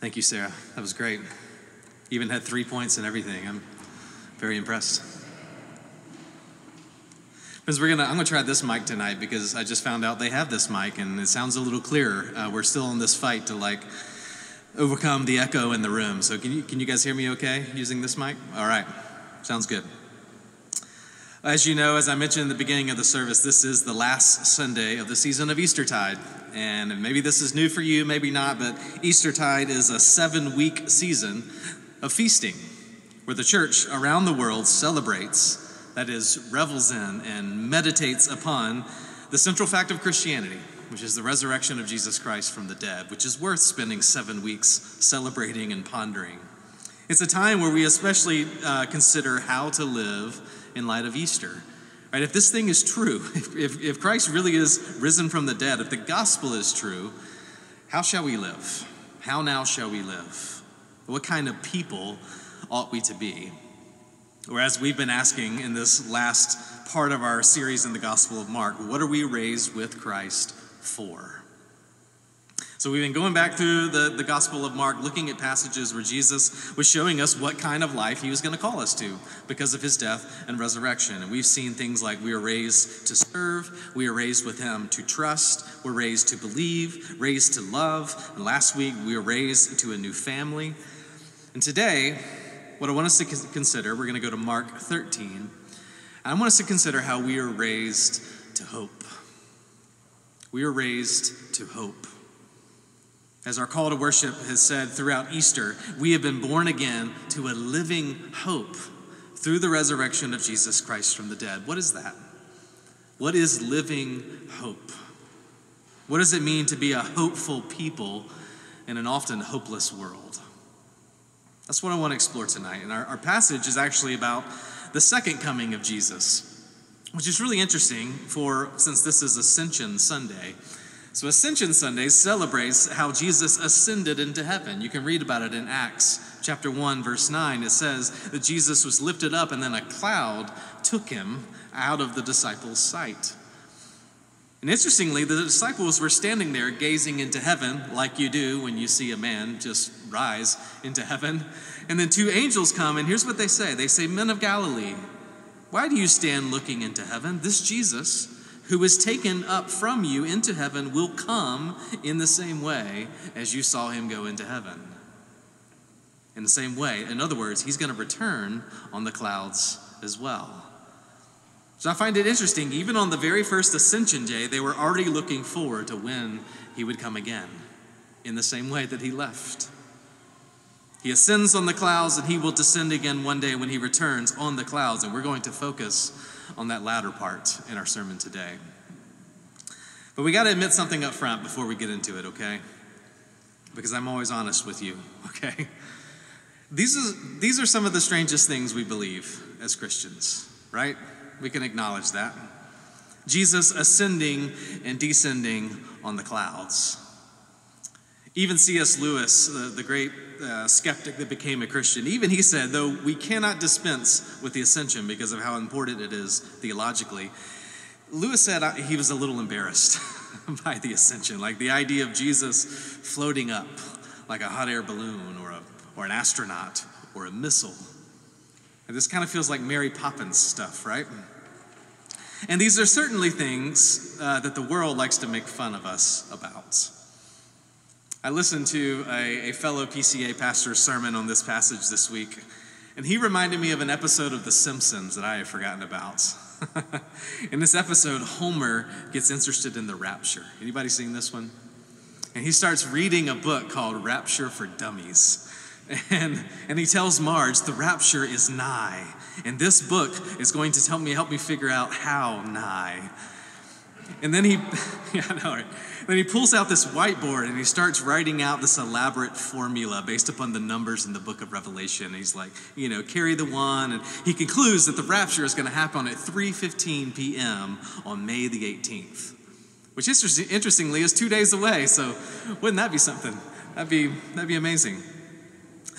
Thank you, Sarah. That was great. Even had three points and everything. I'm very impressed. Because we're gonna, I'm gonna try this mic tonight because I just found out they have this mic and it sounds a little clearer. Uh, we're still in this fight to like overcome the echo in the room. So can you can you guys hear me okay using this mic? All right, sounds good. As you know, as I mentioned in the beginning of the service, this is the last Sunday of the season of Eastertide. And maybe this is new for you, maybe not, but Eastertide is a seven week season of feasting where the church around the world celebrates that is, revels in and meditates upon the central fact of Christianity, which is the resurrection of Jesus Christ from the dead, which is worth spending seven weeks celebrating and pondering. It's a time where we especially uh, consider how to live in light of Easter. Right? If this thing is true, if, if, if Christ really is risen from the dead, if the gospel is true, how shall we live? How now shall we live? What kind of people ought we to be? Whereas we've been asking in this last part of our series in the Gospel of Mark, what are we raised with Christ for? So we've been going back through the, the Gospel of Mark, looking at passages where Jesus was showing us what kind of life he was going to call us to because of his death and resurrection. And we've seen things like we are raised to serve, we are raised with him to trust, we're raised to believe, raised to love. And last week we were raised to a new family. And today, what I want us to consider, we're going to go to Mark 13. and I want us to consider how we are raised to hope. We are raised to hope. As our call to worship has said throughout Easter, we have been born again to a living hope through the resurrection of Jesus Christ from the dead. What is that? What is living hope? What does it mean to be a hopeful people in an often hopeless world? That's what I want to explore tonight. And our, our passage is actually about the second coming of Jesus, which is really interesting for since this is Ascension Sunday. So, Ascension Sunday celebrates how Jesus ascended into heaven. You can read about it in Acts chapter 1, verse 9. It says that Jesus was lifted up, and then a cloud took him out of the disciples' sight. And interestingly, the disciples were standing there gazing into heaven, like you do when you see a man just rise into heaven. And then two angels come, and here's what they say They say, Men of Galilee, why do you stand looking into heaven? This Jesus, who was taken up from you into heaven, will come in the same way as you saw him go into heaven. In the same way, in other words, he's going to return on the clouds as well. So I find it interesting, even on the very first ascension day, they were already looking forward to when he would come again, in the same way that he left. He ascends on the clouds and he will descend again one day when he returns on the clouds. And we're going to focus on that latter part in our sermon today. But we got to admit something up front before we get into it, okay? Because I'm always honest with you, okay? These are, these are some of the strangest things we believe as Christians, right? We can acknowledge that. Jesus ascending and descending on the clouds. Even C.S. Lewis, the, the great uh, skeptic that became a Christian, even he said, though we cannot dispense with the ascension because of how important it is theologically, Lewis said he was a little embarrassed by the ascension, like the idea of Jesus floating up like a hot air balloon or, a, or an astronaut or a missile. And this kind of feels like Mary Poppins stuff, right? And these are certainly things uh, that the world likes to make fun of us about. I listened to a, a, fellow PCA pastor's sermon on this passage this week, and he reminded me of an episode of The Simpsons that I had forgotten about. in this episode, Homer gets interested in the rapture. Anybody seen this one? And he starts reading a book called Rapture for Dummies. And, and he tells Marge, the rapture is nigh. And this book is going to tell me, help me figure out how nigh. And then he, yeah, no, right. Then he pulls out this whiteboard and he starts writing out this elaborate formula based upon the numbers in the book of Revelation. He's like, you know, carry the one. And he concludes that the rapture is going to happen at 3.15 p.m. on May the 18th, which interestingly is two days away. So wouldn't that be something? That'd be, that'd be amazing.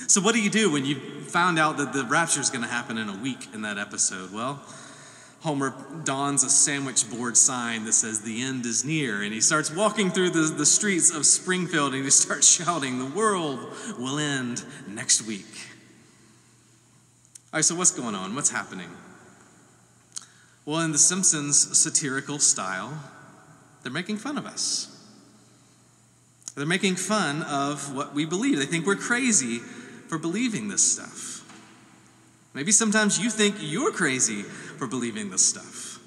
So, what do you do when you found out that the rapture is going to happen in a week in that episode? Well, Homer dons a sandwich board sign that says, The end is near. And he starts walking through the, the streets of Springfield and he starts shouting, The world will end next week. All right, so what's going on? What's happening? Well, in The Simpsons satirical style, they're making fun of us. They're making fun of what we believe. They think we're crazy for believing this stuff. Maybe sometimes you think you're crazy for believing this stuff.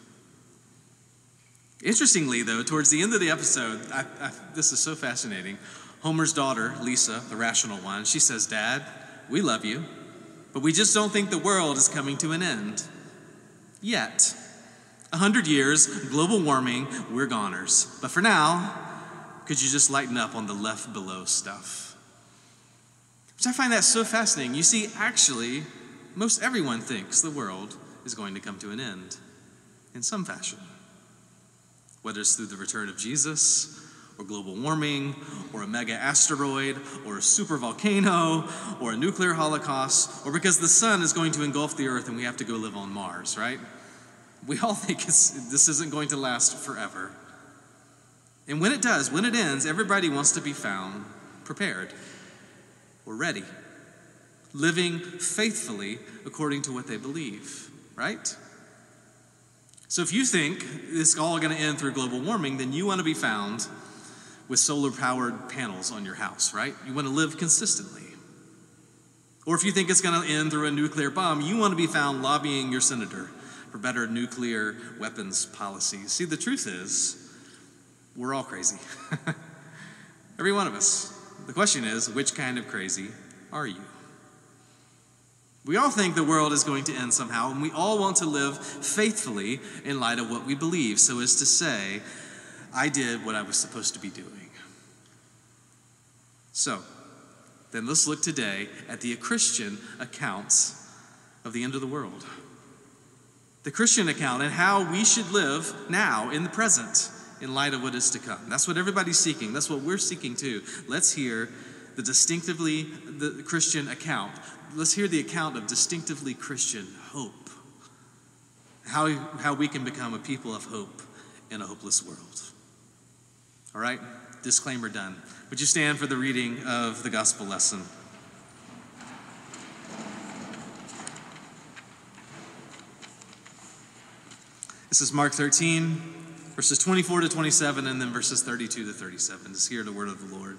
Interestingly, though, towards the end of the episode, I, I, this is so fascinating. Homer's daughter, Lisa, the rational one, she says, Dad, we love you, but we just don't think the world is coming to an end. Yet. A hundred years, global warming, we're goners. But for now, could you just lighten up on the left below stuff? Which I find that so fascinating. You see, actually, most everyone thinks the world is going to come to an end in some fashion. Whether it's through the return of Jesus, or global warming, or a mega asteroid, or a super volcano, or a nuclear holocaust, or because the sun is going to engulf the earth and we have to go live on Mars, right? We all think this isn't going to last forever. And when it does, when it ends, everybody wants to be found prepared or ready living faithfully according to what they believe, right? So if you think it's all going to end through global warming, then you want to be found with solar powered panels on your house, right? You want to live consistently. Or if you think it's going to end through a nuclear bomb, you want to be found lobbying your senator for better nuclear weapons policies. See, the truth is, we're all crazy. Every one of us. The question is, which kind of crazy are you? We all think the world is going to end somehow, and we all want to live faithfully in light of what we believe, so as to say, I did what I was supposed to be doing. So, then let's look today at the Christian accounts of the end of the world. The Christian account and how we should live now in the present in light of what is to come. That's what everybody's seeking. That's what we're seeking too. Let's hear the distinctively the Christian account let's hear the account of distinctively Christian hope. How, how we can become a people of hope in a hopeless world. All right? Disclaimer done. Would you stand for the reading of the gospel lesson? This is Mark 13, verses 24 to 27, and then verses 32 to 37. Just hear the word of the Lord.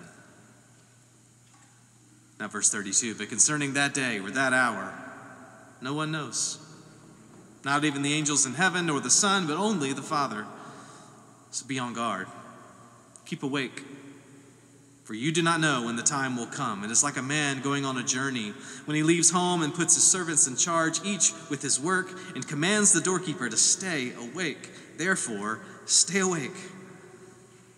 Now, verse 32 But concerning that day or that hour, no one knows. Not even the angels in heaven or the Son, but only the Father. So be on guard. Keep awake. For you do not know when the time will come. It is like a man going on a journey when he leaves home and puts his servants in charge, each with his work, and commands the doorkeeper to stay awake. Therefore, stay awake.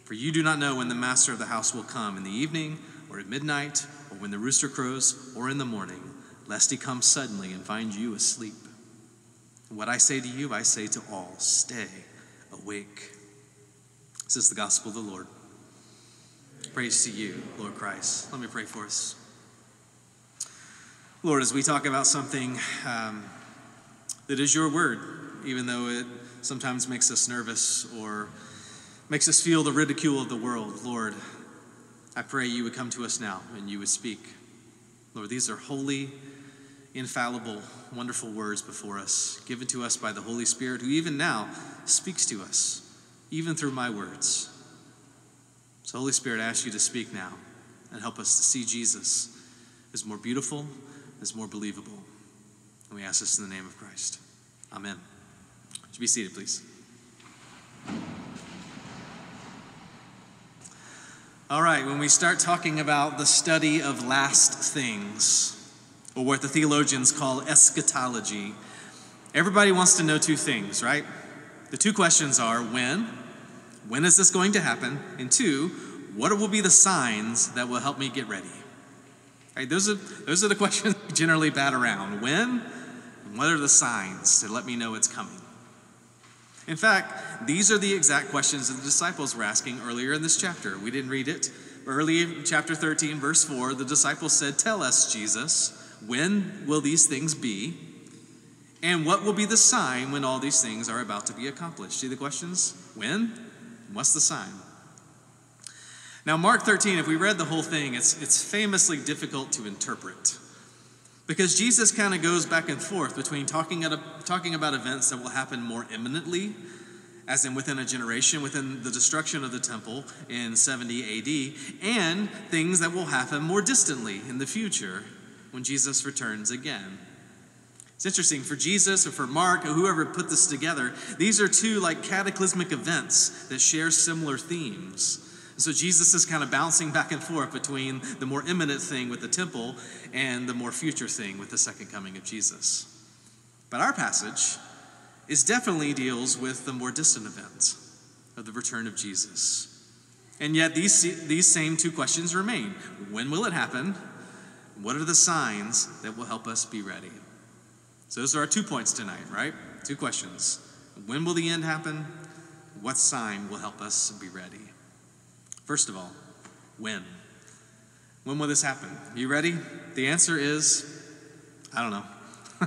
For you do not know when the master of the house will come in the evening, or at midnight, when the rooster crows, or in the morning, lest he come suddenly and find you asleep. what I say to you, I say to all stay awake. This is the gospel of the Lord. Praise to you, Lord Christ. Let me pray for us. Lord, as we talk about something um, that is your word, even though it sometimes makes us nervous or makes us feel the ridicule of the world, Lord, I pray you would come to us now and you would speak. Lord, these are holy, infallible, wonderful words before us, given to us by the Holy Spirit, who even now speaks to us, even through my words. So, Holy Spirit, I ask you to speak now and help us to see Jesus as more beautiful, as more believable. And we ask this in the name of Christ. Amen. Would you be seated, please? All right, when we start talking about the study of last things, or what the theologians call eschatology, everybody wants to know two things, right? The two questions are when when is this going to happen? And two, what will be the signs that will help me get ready? Right, those, are, those are the questions we generally bat around. When? And what are the signs to let me know it's coming? In fact, these are the exact questions that the disciples were asking earlier in this chapter. We didn't read it. Early in chapter 13, verse 4, the disciples said, Tell us, Jesus, when will these things be? And what will be the sign when all these things are about to be accomplished? See the questions? When? What's the sign? Now, Mark 13, if we read the whole thing, it's, it's famously difficult to interpret. Because Jesus kind of goes back and forth between talking, a, talking about events that will happen more imminently, as in within a generation, within the destruction of the temple in 70 AD, and things that will happen more distantly in the future when Jesus returns again. It's interesting for Jesus or for Mark or whoever put this together, these are two like cataclysmic events that share similar themes. So Jesus is kind of bouncing back and forth between the more imminent thing with the temple and the more future thing with the second coming of Jesus. But our passage is definitely deals with the more distant event of the return of Jesus. And yet these, these same two questions remain. When will it happen? What are the signs that will help us be ready? So those are our two points tonight, right? Two questions. When will the end happen? What sign will help us be ready? First of all, when? When will this happen? You ready? The answer is I don't know.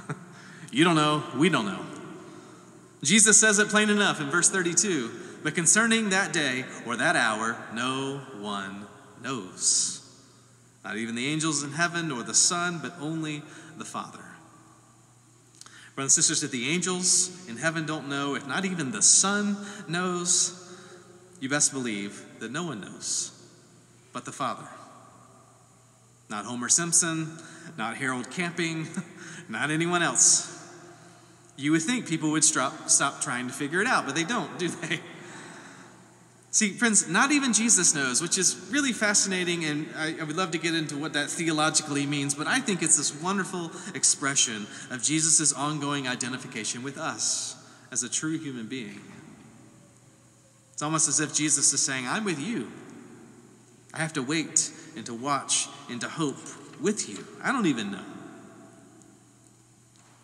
you don't know, we don't know. Jesus says it plain enough in verse 32 But concerning that day or that hour, no one knows. Not even the angels in heaven nor the Son, but only the Father. Brothers and sisters, if the angels in heaven don't know, if not even the Son knows, you best believe that no one knows but the Father. Not Homer Simpson, not Harold Camping, not anyone else. You would think people would stop, stop trying to figure it out, but they don't, do they? See, friends, not even Jesus knows, which is really fascinating, and I, I, would love to get into what that theologically means, but I think it's this wonderful expression of Jesus' ongoing identification with us as a true human being. It's almost as if Jesus is saying, I'm with you. I have to wait and to watch and to hope with you. I don't even know.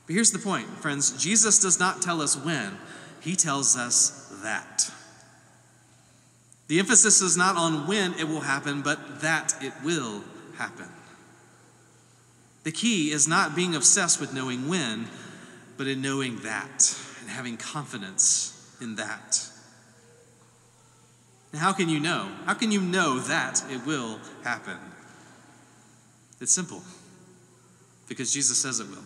But here's the point, friends Jesus does not tell us when, He tells us that. The emphasis is not on when it will happen, but that it will happen. The key is not being obsessed with knowing when, but in knowing that and having confidence in that. And how can you know? How can you know that it will happen? It's simple because Jesus says it will.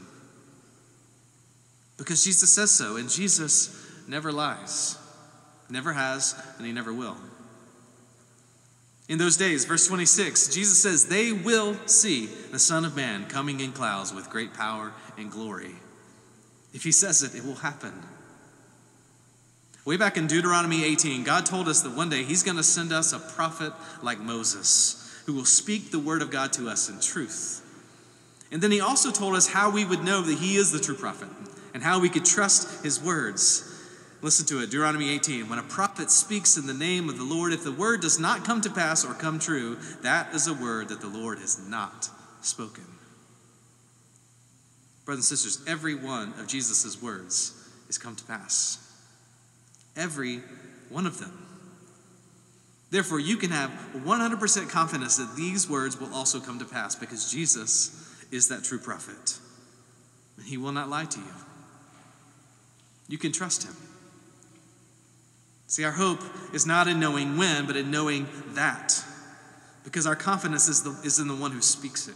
Because Jesus says so, and Jesus never lies, never has, and he never will. In those days, verse 26, Jesus says, They will see the Son of Man coming in clouds with great power and glory. If he says it, it will happen. Way back in Deuteronomy 18, God told us that one day He's going to send us a prophet like Moses who will speak the word of God to us in truth. And then He also told us how we would know that He is the true prophet and how we could trust His words. Listen to it Deuteronomy 18. When a prophet speaks in the name of the Lord, if the word does not come to pass or come true, that is a word that the Lord has not spoken. Brothers and sisters, every one of Jesus' words is come to pass. Every one of them. Therefore, you can have 100% confidence that these words will also come to pass because Jesus is that true prophet. And he will not lie to you. You can trust him. See, our hope is not in knowing when, but in knowing that. Because our confidence is, the, is in the one who speaks it.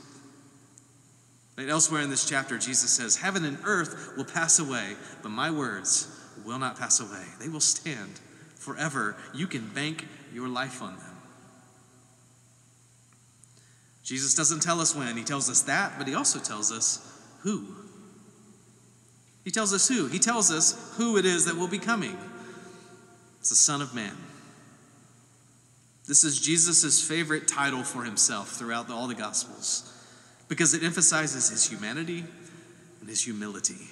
Right, elsewhere in this chapter, Jesus says, Heaven and earth will pass away, but my words will not pass away. They will stand forever. You can bank your life on them. Jesus doesn't tell us when, he tells us that, but he also tells us who. He tells us who. He tells us who it is that will be coming. It's the Son of Man. This is Jesus' favorite title for himself throughout the, all the Gospels because it emphasizes his humanity and his humility.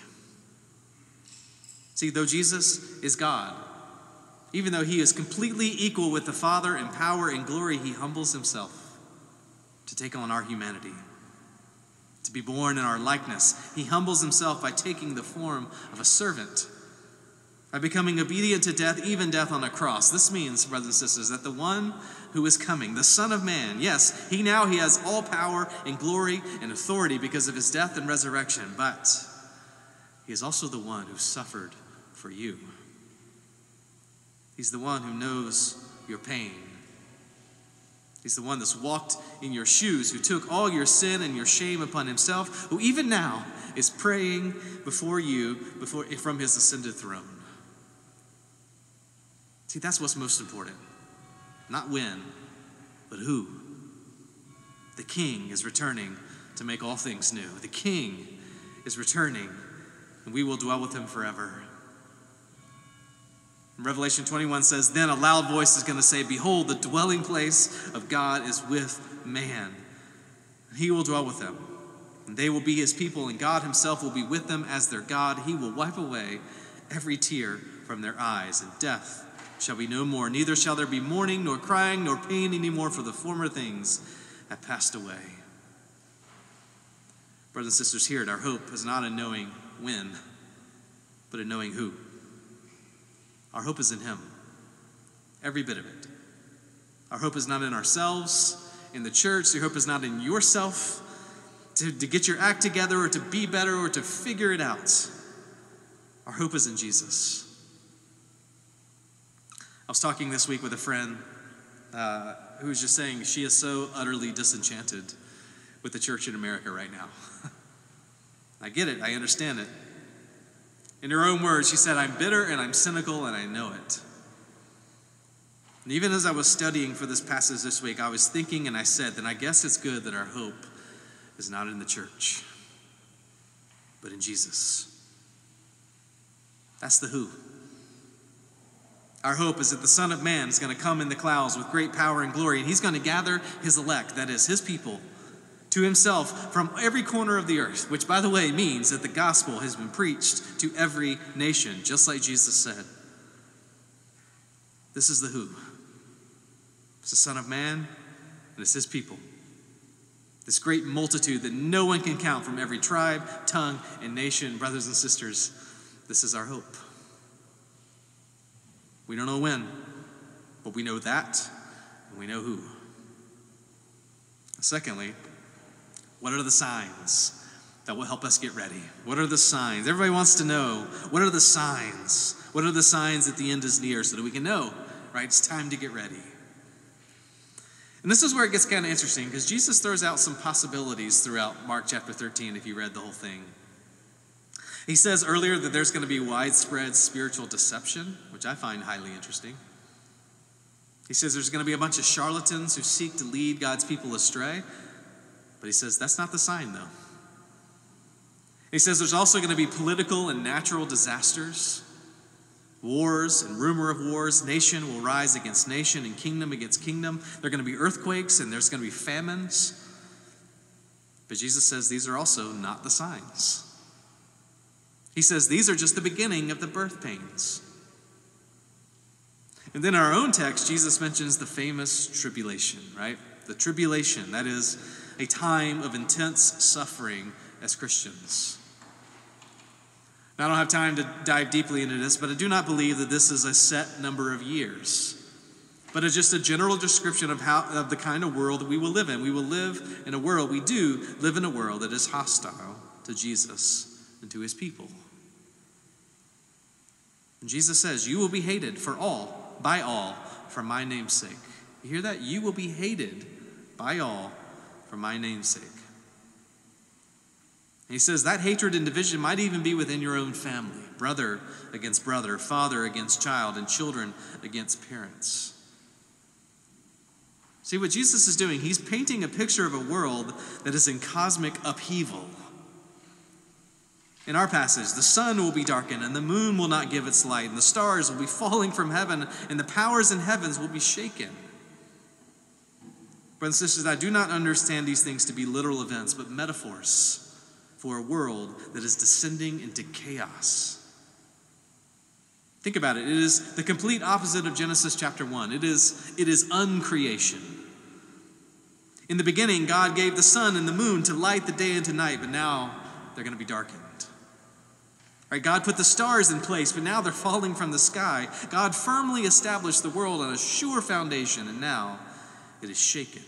See, though Jesus is God, Even though he is completely equal with the Father in power and glory, he humbles himself to take on our humanity, to be born in our likeness. He humbles himself by taking the form of a servant, by becoming obedient to death, even death on a cross. This means, brothers and sisters, that the one who is coming, the Son of Man, yes, he now he has all power and glory and authority because of his death and resurrection, but he is also the one who suffered for you. He's the one who knows your pain. He's the one that's walked in your shoes, who took all your sin and your shame upon himself, who even now is praying before you before, from his ascended throne. See, that's what's most important. Not when, but who. The king is returning to make all things new. The king is returning, and we will dwell with him forever. Revelation 21 says, Then a loud voice is going to say, Behold, the dwelling place of God is with man. He will dwell with them. And they will be his people, and God himself will be with them as their God. He will wipe away every tear from their eyes, and death shall be no more. Neither shall there be mourning, nor crying, nor pain any more, for the former things have passed away. Brothers and sisters, here our hope is not in knowing when, but in knowing who. Our hope is in Him. Every bit of it. Our hope is not in ourselves, in the church. Your hope is not in yourself to, to get your act together or to be better or to figure it out. Our hope is in Jesus. I was talking this week with a friend uh, who was just saying she is so utterly disenchanted with the church in America right now. I get it, I understand it. In her own words, she said, I'm bitter and I'm cynical and I know it. And even as I was studying for this passage this week, I was thinking and I said, then I guess it's good that our hope is not in the church, but in Jesus. That's the who. Our hope is that the Son of Man is going to come in the clouds with great power and glory, and he's going to gather his elect, that is, his people, to himself from every corner of the earth, which, by the way, means that the gospel has been preached to every nation, just like Jesus said. This is the who. It's the Son of Man, and it's his people. This great multitude that no one can count from every tribe, tongue, and nation. Brothers and sisters, this is our hope. We don't know when, but we know that, and we know who. Secondly, what are the signs that will help us get ready? What are the signs? Everybody wants to know what are the signs? What are the signs that the end is near so that we can know, right? It's time to get ready. And this is where it gets kind of interesting because Jesus throws out some possibilities throughout Mark chapter 13 if you read the whole thing. He says earlier that there's going to be widespread spiritual deception, which I find highly interesting. He says there's going to be a bunch of charlatans who seek to lead God's people astray. But he says that's not the sign, though. He says there's also going to be political and natural disasters, wars and rumor of wars. Nation will rise against nation and kingdom against kingdom. There are going to be earthquakes and there's going to be famines. But Jesus says these are also not the signs. He says these are just the beginning of the birth pains. And then in our own text, Jesus mentions the famous tribulation, right? The tribulation, that is a time of intense suffering as Christians. Now, I don't have time to dive deeply into this, but I do not believe that this is a set number of years, but it's just a general description of, how, of the kind of world that we will live in. We will live in a world, we do live in a world that is hostile to Jesus and to his people. And Jesus says, You will be hated for all, by all, for my name's sake. You hear that? You will be hated by all for my name's sake. he says that hatred and division might even be within your own family brother against brother, father against child, and children against parents. See what Jesus is doing? He's painting a picture of a world that is in cosmic upheaval. In our passage, the sun will be darkened, and the moon will not give its light, and the stars will be falling from heaven, and the powers in heavens will be shaken. Brothers and sisters, I do not understand these things to be literal events, but metaphors for a world that is descending into chaos. Think about it. It is the complete opposite of Genesis chapter 1. It is, it is uncreation. In the beginning, God gave the sun and the moon to light the day and to night, but now they're going to be darkened. Right, God put the stars in place, but now they're falling from the sky. God firmly established the world on a sure foundation, and now it is shaken.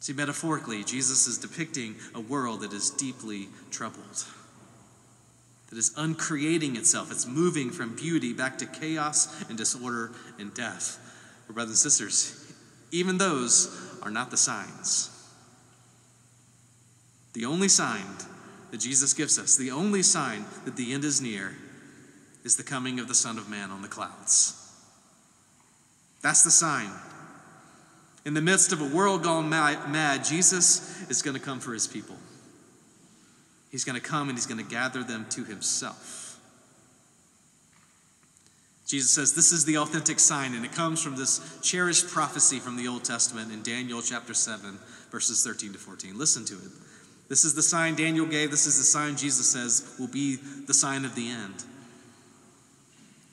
See, metaphorically, Jesus is depicting a world that is deeply troubled, that is uncreating itself. It's moving from beauty back to chaos and disorder and death. But, brothers and sisters, even those are not the signs. The only sign that Jesus gives us, the only sign that the end is near, is the coming of the Son of Man on the clouds. That's the sign. In the midst of a world gone mad, Jesus is going to come for his people. He's going to come and he's going to gather them to himself. Jesus says this is the authentic sign, and it comes from this cherished prophecy from the Old Testament in Daniel chapter 7, verses 13 to 14. Listen to it. This is the sign Daniel gave. This is the sign Jesus says will be the sign of the end.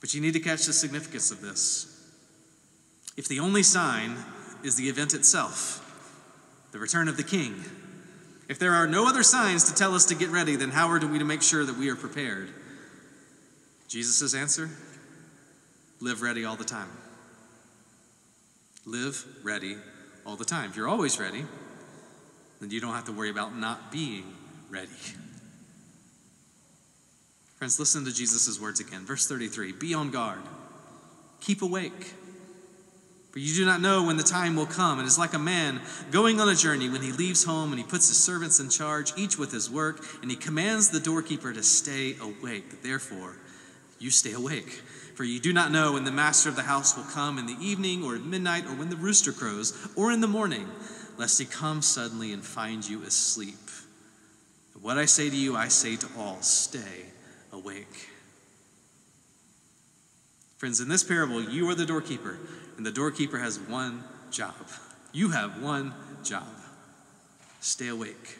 But you need to catch the significance of this. If the only sign is the event itself, the return of the king. If there are no other signs to tell us to get ready, then how are we to make sure that we are prepared? Jesus' answer live ready all the time. Live ready all the time. If you're always ready, then you don't have to worry about not being ready. Friends, listen to Jesus' words again. Verse 33 Be on guard, keep awake. For you do not know when the time will come. It is like a man going on a journey when he leaves home and he puts his servants in charge, each with his work, and he commands the doorkeeper to stay awake. Therefore, you stay awake. For you do not know when the master of the house will come in the evening or at midnight or when the rooster crows or in the morning, lest he come suddenly and find you asleep. What I say to you, I say to all stay awake. Friends, in this parable, you are the doorkeeper. And the doorkeeper has one job. You have one job stay awake.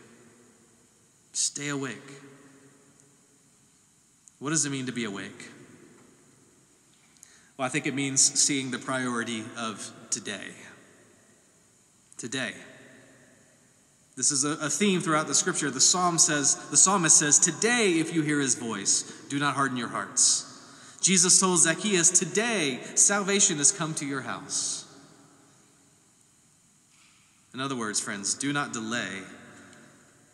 Stay awake. What does it mean to be awake? Well, I think it means seeing the priority of today. Today. This is a, theme throughout the scripture. The psalm says, the psalmist says, Today, if you hear his voice, do not harden your hearts. Jesus told Zacchaeus, Today salvation has come to your house. In other words, friends, do not delay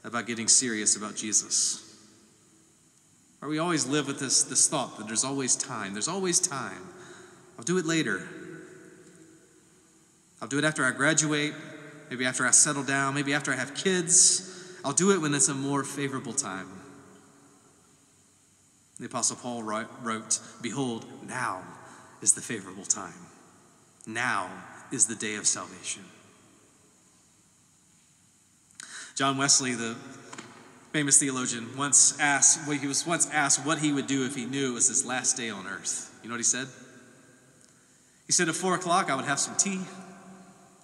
about getting serious about Jesus. Or we always live with this, this thought that there's always time. There's always time. I'll do it later. I'll do it after I graduate, maybe after I settle down, maybe after I have kids. I'll do it when it's a more favorable time. The Apostle Paul wrote, Behold, now is the favorable time. Now is the day of salvation. John Wesley, the famous theologian, once asked, well, he was once asked what he would do if he knew it was his last day on earth. You know what he said? He said, At four o'clock, I would have some tea.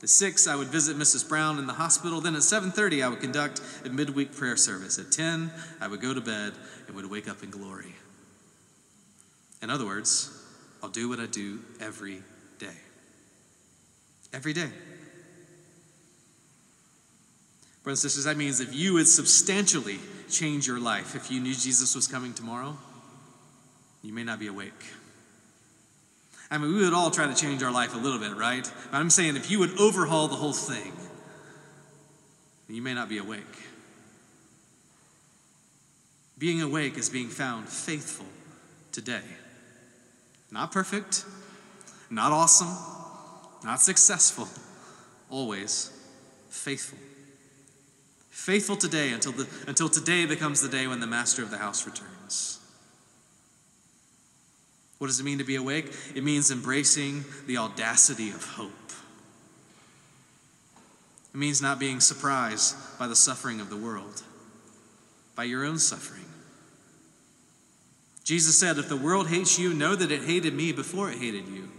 At six, I would visit Mrs. Brown in the hospital. Then at 7:30, I would conduct a midweek prayer service. At 10, I would go to bed and would wake up in glory. In other words, I'll do what I do every day. Every day. Brothers and sisters, that means if you would substantially change your life, if you knew Jesus was coming tomorrow, you may not be awake. I mean, we would all try to change our life a little bit, right? But I'm saying if you would overhaul the whole thing, you may not be awake. Being awake is being found faithful today. Not perfect, not awesome, not successful, always faithful. Faithful today until, the, until today becomes the day when the master of the house returns. What does it mean to be awake? It means embracing the audacity of hope. It means not being surprised by the suffering of the world, by your own suffering. Jesus said, If the world hates you, know that it hated me before it hated you.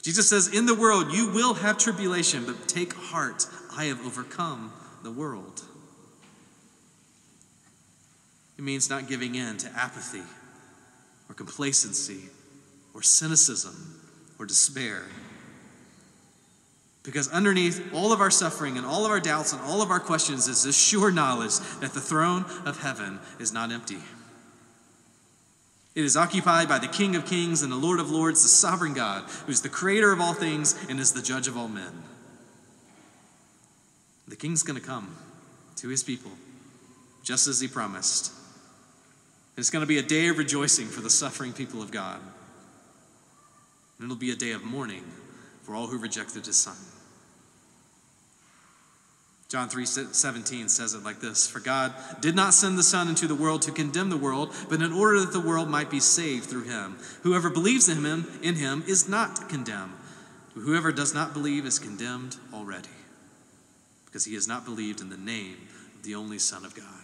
Jesus says, In the world you will have tribulation, but take heart, I have overcome the world. It means not giving in to apathy or complacency or cynicism or despair. Because underneath all of our suffering and all of our doubts and all of our questions is this sure knowledge that the throne of heaven is not empty. It is occupied by the King of Kings and the Lord of Lords, the sovereign God, who is the creator of all things and is the judge of all men. The King's going to come to his people, just as he promised. It's going to be a day of rejoicing for the suffering people of God. And it'll be a day of mourning for all who rejected his son. John 3 17 says it like this For God did not send the Son into the world to condemn the world, but in order that the world might be saved through him. Whoever believes in him, in him is not condemned. Whoever does not believe is condemned already, because he has not believed in the name of the only Son of God.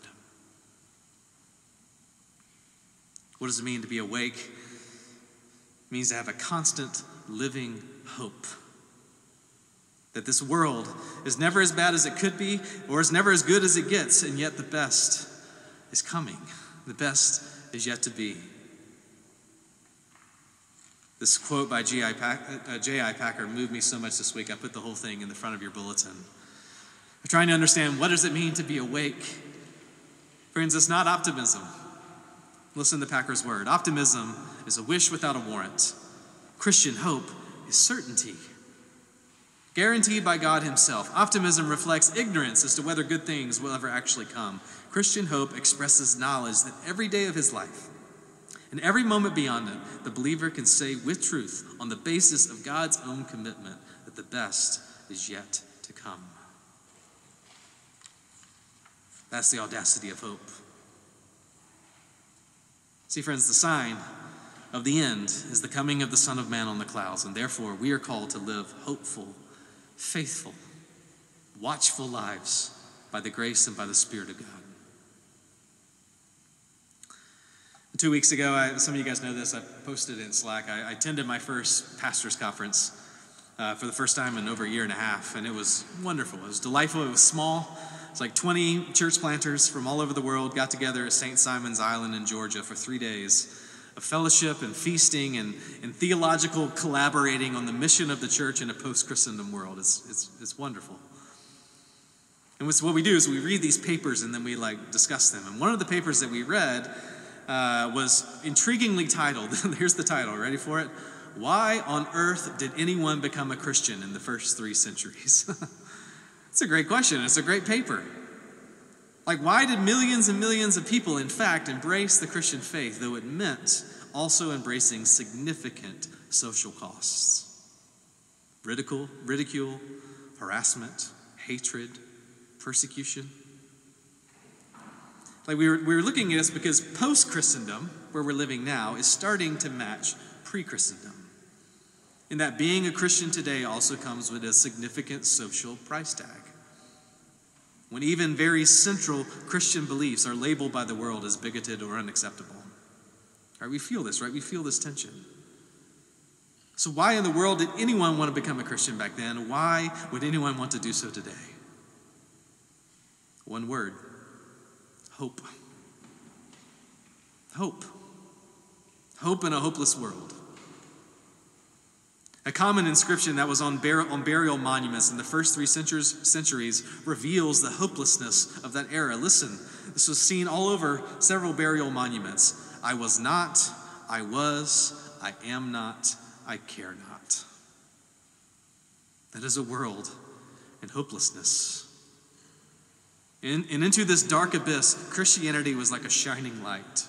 What does it mean to be awake? It means to have a constant living hope that this world is never as bad as it could be or is never as good as it gets, and yet the best is coming. The best is yet to be. This quote by J.I. Uh, Packer moved me so much this week, I put the whole thing in the front of your bulletin. I'm trying to understand what does it mean to be awake? Friends, it's not optimism. Listen to Packer's word. Optimism is a wish without a warrant. Christian hope is certainty guaranteed by God Himself. Optimism reflects ignorance as to whether good things will ever actually come. Christian hope expresses knowledge that every day of his life and every moment beyond it, the believer can say with truth, on the basis of God's own commitment, that the best is yet to come. That's the audacity of hope. See, friends, the sign of the end is the coming of the Son of Man on the clouds, and therefore we are called to live hopeful faithful, watchful lives by the grace and by the Spirit of God. Two weeks ago, I, some of you guys know this, I posted in Slack. I, I attended my first pastor's conference uh, for the first time in over a year and a half, and it was wonderful. It was delightful. It was small. It's like 20 church planters from all over the world got together at St. Simons Island in Georgia for three days of fellowship and feasting and, and theological collaborating on the mission of the church in a post Christendom world. It's, it's, it's wonderful. And what we do is we read these papers and then we like discuss them. And one of the papers that we read uh, was intriguingly titled. Here's the title. Ready for it? Why on earth did anyone become a Christian in the first three centuries? it's a great question. It's a great paper. Like, why did millions and millions of people, in fact, embrace the Christian faith, though it meant also embracing significant social costs? Ridicule, ridicule, harassment, hatred, persecution. Like we were, we were looking at this because post Christendom, where we're living now, is starting to match pre Christendom. In that being a Christian today also comes with a significant social price tag when even very central Christian beliefs are labeled by the world as bigoted or unacceptable. Right, we feel this, right? We feel this tension. So, why in the world did anyone want to become a Christian back then? Why would anyone want to do so today? One word hope. Hope. Hope in a hopeless world. A common inscription that was on, bur- on burial monuments in the first three centuries, centuries reveals the hopelessness of that era. Listen, this was seen all over several burial monuments. I was not, I was, I am not, I care not. That is a world in hopelessness. and into this dark abyss, Christianity was like a shining light.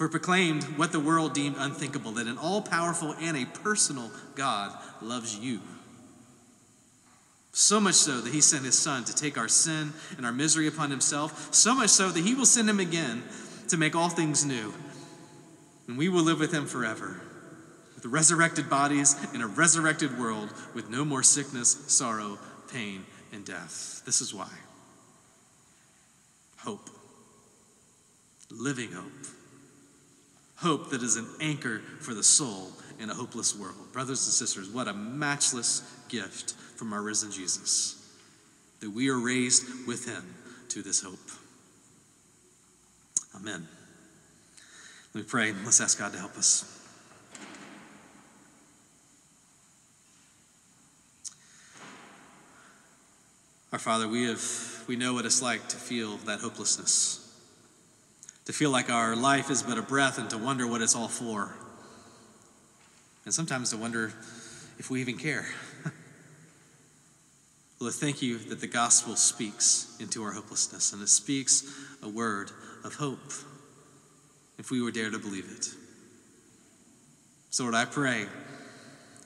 For proclaimed what the world deemed unthinkable that an all powerful and a personal God loves you. So much so that he sent his son to take our sin and our misery upon himself, so much so that he will send him again to make all things new. And we will live with him forever, with resurrected bodies in a resurrected world with no more sickness, sorrow, pain, and death. This is why. Hope. Living hope. Hope that is an anchor for the soul in a hopeless world. Brothers and sisters, what a matchless gift from our risen Jesus that we are raised with him to this hope. Amen. Let me pray. Let's ask God to help us. Our Father, we have we know what it's like to feel that hopelessness. To feel like our life is but a breath and to wonder what it's all for. And sometimes to wonder if we even care. Lord, thank you that the gospel speaks into our hopelessness and it speaks a word of hope if we would dare to believe it. So, Lord, I pray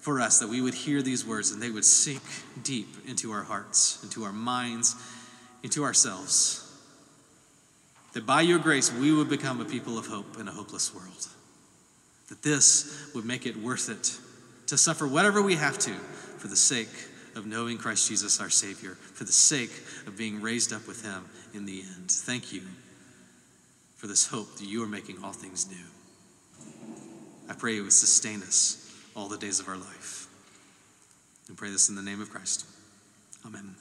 for us that we would hear these words and they would sink deep into our hearts, into our minds, into ourselves. That by your grace we would become a people of hope in a hopeless world. That this would make it worth it to suffer whatever we have to for the sake of knowing Christ Jesus our Savior, for the sake of being raised up with Him in the end. Thank you for this hope that you are making all things new. I pray it would sustain us all the days of our life. And pray this in the name of Christ. Amen.